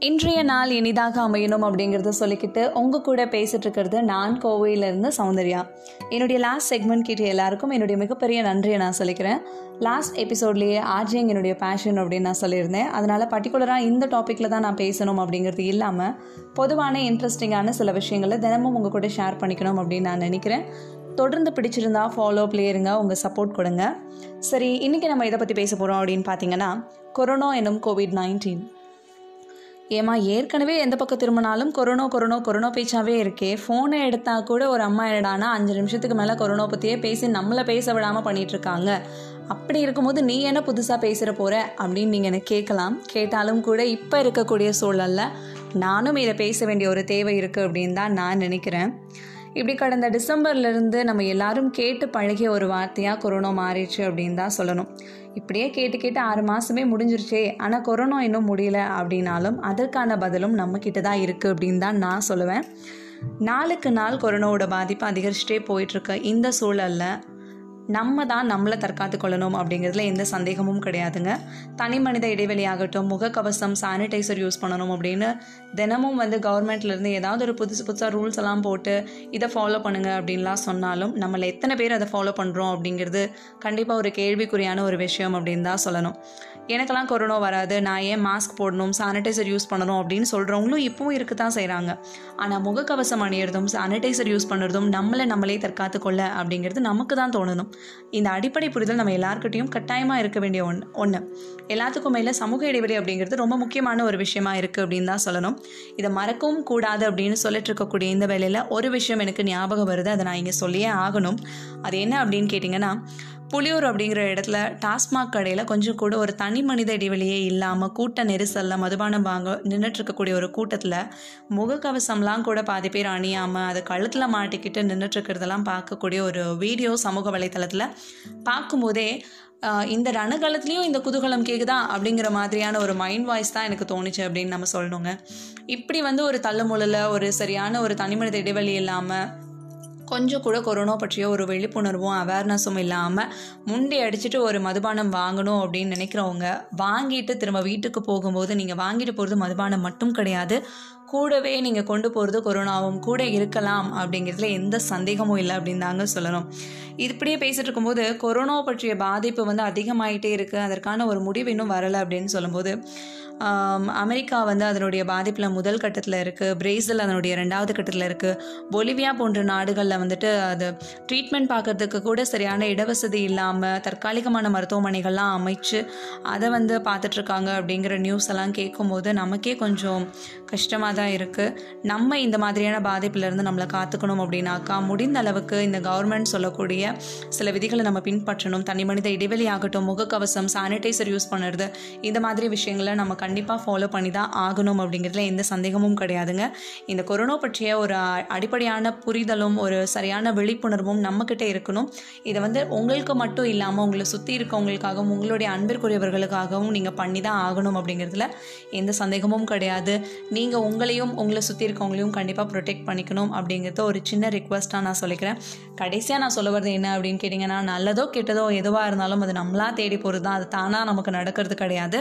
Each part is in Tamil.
இன்றைய நாள் இனிதாக அமையணும் அப்படிங்கிறத சொல்லிக்கிட்டு உங்கள் கூட பேசிகிட்டு இருக்கிறது நான் கோவையிலேருந்து சௌந்தர்யா. என்னுடைய லாஸ்ட் செக்மெண்ட் கிட்ட எல்லாருக்கும் என்னுடைய மிகப்பெரிய நன்றியை நான் சொல்லிக்கிறேன். லாஸ்ட் எபிசோட்லேயே ஆர்ஜிங் என்னுடைய பேஷன் அப்படின்னு நான் சொல்லியிருந்தேன். அதனால் பர்டிகுலராக இந்த டாப்பிக்கில் தான் நான் பேசணும் அப்படிங்கிறது இல்லாமல் பொதுவான இன்ட்ரெஸ்டிங்கான சில விஷயங்களை தினமும் உங்கள் கூட ஷேர் பண்ணிக்கணும் அப்படின்னு நான் நினைக்கிறேன். தொடர்ந்து பிடிச்சிருந்தா ஃபாலோ பிளேயருங்க உங்கள் சப்போர்ட் கொடுங்க. சரி இன்றைக்கி நம்ம இதை பற்றி பேச போகிறோம் அப்படின்னு பார்த்தீங்கன்னா கொரோனா எனும் கோவிட் நைன்டீன் ஏமா ஏற்கனவே எந்த பக்கம் திரும்பினாலும் கொரோனா கொரோனா கொரோனா பேச்சாவே இருக்கே. ஃபோனை எடுத்தால் கூட ஒரு அம்மா என்னடானா அஞ்சு நிமிஷத்துக்கு மேலே கொரோனா பற்றியே பேசி நம்மளை பேச விடாமல் பண்ணிகிட்டு இருக்காங்க அப்படி இருக்கும்போது நீ என்ன புதுசாக பேசுகிற போகிற அப்படின்னு நீங்கள் எனக்கு கேட்கலாம். கேட்டாலும் கூட இப்போ இருக்கக்கூடிய சூழலில் நானும் இதை பேச வேண்டிய ஒரு தேவை இருக்குது அப்படின்னு தான் நான் நினைக்கிறேன். இப்படி கடந்த டிசம்பர்லேருந்து நம்ம எல்லாரும் கேட்டு பழகிய ஒரு வார்த்தையாக கொரோனா மாறிடுச்சு அப்படின்னு தான் சொல்லணும். இப்படியே கேட்டு கேட்டு ஆறு மாதமே முடிஞ்சிருச்சே. ஆனால் கொரோனா இன்னும் முடியல அப்படின்னாலும் அதற்கான பதிலும் நம்மக்கிட்ட தான் இருக்குது அப்படின்னு தான் நான் சொல்லுவேன். நாளுக்கு நாள் கொரோனாவோட பாதிப்பு அதிகரிச்சுட்டே போயிட்டுருக்க இந்த சூழலில் நம்ம தான் நம்மளை தற்காத்து கொள்ளணும் அப்படிங்கிறதுல எந்த சந்தேகமும் கிடையாதுங்க. தனி மனித இடைவெளியாகட்டும் முகக்கவசம் சானிடைசர் யூஸ் பண்ணணும் அப்படின்னு தினமும் வந்து கவர்மெண்ட்லேருந்து ஏதாவது ஒரு புதுசு புதுசாக ரூல்ஸ் எல்லாம் போட்டு இதை ஃபாலோ பண்ணுங்க அப்படின்லாம் சொன்னாலும் நம்மளை எத்தனை பேர் அதை ஃபாலோ பண்ணுறோம் அப்படிங்கிறது கண்டிப்பாக ஒரு கேள்விக்குறியான ஒரு விஷயம் அப்படின்னு தான் சொல்லணும். எனக்கெல்லாம் கொரோனா வராது நான் ஏன் மாஸ்க் போடணும் சானிடைசர் யூஸ் பண்ணணும் அப்படின்னு சொல்கிறவங்களும் இப்பவும் இருக்க தான் செய்கிறாங்க ஆனால் முகக்கவசம் அணியிறதும் சானிடைசர் யூஸ் பண்ணுறதும் நம்மளை நம்மளே தற்காத்து கொள்ள அப்படிங்கிறது நமக்கு தான் தோணணும். இந்த அடிப்படை புரிதல் நம்ம எல்லாருக்கிட்டையும் கட்டாயமாக இருக்க வேண்டிய ஒன்று ஒன்று எல்லாத்துக்கும் மேலே சமூக இடைவெளி அப்படிங்கிறது ரொம்ப முக்கியமான ஒரு விஷயமா இருக்குது அப்படின்னு தான் சொல்லணும். இதை மறக்கவும் கூடாது அப்படின்னு சொல்லிட்டு இருக்கக்கூடிய இந்த வேலையில் ஒரு விஷயம் எனக்கு ஞாபகம் வருது. அதை நான் இங்கே சொல்லியே ஆகணும். அது என்ன அப்படின்னு கேட்டிங்கன்னா புளியூர் அப்படிங்கிற இடத்துல டாஸ்மாக் கடையில் கொஞ்சம் கூட ஒரு தனி மனித இடைவெளியே இல்லாமல் கூட்ட நெரிசலில் மதுபானம் வாங்க நின்றுட்டு இருக்கக்கூடிய ஒரு கூட்டத்தில் முகக்கவசம்லாம் கூட பாதி பேர் அணியாமல் அதை கழுத்தில் மாட்டிக்கிட்டு நின்றுட்டு இருக்கிறதெல்லாம் பார்க்கக்கூடிய ஒரு வீடியோ சமூக வலைத்தளத்தில் பார்க்கும்போதே இந்த ரணகாலத்துலேயும் இந்த குதூகலம் கேட்குதா அப்படிங்கிற மாதிரியான ஒரு மைண்ட் வாய்ஸ் தான் எனக்கு தோணுச்சு அப்படின்னு நம்ம சொல்லணுங்க. இப்படி வந்து ஒரு தள்ளுமுள்ள ஒரு சரியான ஒரு தனிமனித இடைவெளி இல்லாமல் கொஞ்சம் கூட கொரோனா பற்றிய ஒரு விழிப்புணர்வும் அவேர்னஸும் இல்லாமல் முண்டி அடிச்சுட்டு ஒரு மதுபானம் வாங்கணும் அப்படின்னு நினைக்கிறவங்க வாங்கிட்டு திரும்ப வீட்டுக்கு போகும்போது நீங்கள் வாங்கிட்டு போகிறது மதுபானம் மட்டும் கிடையாது. கூடவே நீங்கள் கொண்டு போகிறது கொரோனாவும் கூட இருக்கலாம் அப்படிங்கிறதுல எந்த சந்தேகமும் இல்லை அப்படின்னு தாங்க சொல்லணும். இப்படியே பேசிட்டு இருக்கும்போது கொரோனா பற்றிய பாதிப்பு வந்து அதிகமாயிட்டே இருக்குது அதற்கான ஒரு முடிவு இன்னும் வரலை அப்படின்னு சொல்லும்போது அமெரிக்கா வந்து அதனுடைய பாதிப்பில் முதல் கட்டத்தில் இருக்குது பிரேசில் அதனுடைய ரெண்டாவது கட்டத்தில் இருக்குது பொலிவியா போன்ற நாடுகளில் வந்துட்டு அது ட்ரீட்மெண்ட் பார்க்கறதுக்கு கூட சரியான இடவசதி இல்லாமல் தற்காலிகமான மருத்துவமனைகள்லாம் அமைச்சு அதை வந்து பார்த்துட்ருக்காங்க அப்படிங்கிற நியூஸ் எல்லாம் கேட்கும்போது நமக்கே கொஞ்சம் கஷ்டமாக தான் இருக்குது நம்ம இந்த மாதிரியான பாதிப்புலேருந்து நம்மளை காத்துக்கணும் அப்படின்னாக்கா முடிந்த அளவுக்கு இந்த கவர்மெண்ட் சொல்லக்கூடிய சில விதிகளை நம்ம பின்பற்றணும். தனி மனித இடைவெளி ஆகட்டும் முகக்கவசம் சானிடைசர் யூஸ் பண்ணுறது இந்த மாதிரி விஷயங்களை நம்ம கண்டிப்பாக ஃபாலோ பண்ணி தான் ஆகணும் அப்படிங்கிறதுல எந்த சந்தேகமும் கிடையாதுங்க. இந்த கொரோனா பற்றிய ஒரு அடிப்படையான புரிதலும் ஒரு சரியான விழிப்புணர்வும் நம்மக்கிட்ட இருக்கணும். இதை வந்து உங்களுக்கு மட்டும் இல்லாமல் உங்களை சுற்றி இருக்கவங்களுக்காகவும் உங்களுடைய அன்பிற்குரியவர்களுக்காகவும் நீங்கள் பண்ணி தான் ஆகணும் அப்படிங்கிறதுல எந்த சந்தேகமும் கிடையாது. நீங்கள் உங்களையும் உங்களை சுற்றி இருக்கவங்களையும் கண்டிப்பாக ப்ரொடெக்ட் பண்ணிக்கணும் அப்படிங்கிறத ஒரு சின்ன ரிக்வஸ்ட்டாக நான் சொல்லிக்கிறேன். கடைசியாக நான் சொல்ல வர்றது என்ன அப்படின்னு கேட்டிங்கன்னா நல்லதோ கெட்டதோ எதுவாக இருந்தாலும் அது நம்மளாக தேடி போகிறது தான் அது தானாக நமக்கு நடக்கிறது கிடையாது.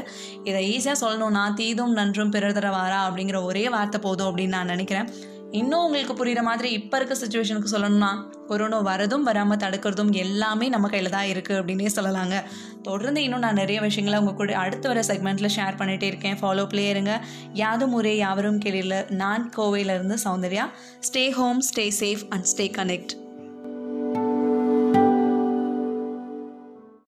இதை ஈஸியாக சொல்லணும்னா தீதும் நன்றும் பிறர் தர வாரா அப்படிங்கிற ஒரே வார்த்தை போதும் அப்படின்னு நான் நினைக்கிறேன். இன்னும் உங்களுக்கு புரியுற மாதிரி இப்போ இருக்க சுச்சுவேஷனுக்கு சொல்லணும்னா கொரோனா வரதும் வராமல் தடுக்கிறதும் எல்லாமே நம்ம கையில் தான் இருக்குது அப்படின்னே சொல்லலாங்க. தொடர்ந்து இன்னும் நான் நிறைய விஷயங்களை உங்கள் கூட அடுத்து வர செக்மெண்ட்டில் ஷேர் பண்ணிகிட்டே இருக்கேன். ஃபாலோ இருங்க. யாதும் ஒரே யாவரும் கேளியில் நான் கோவையிலேருந்து Soundarya. Stay home stay safe and stay connect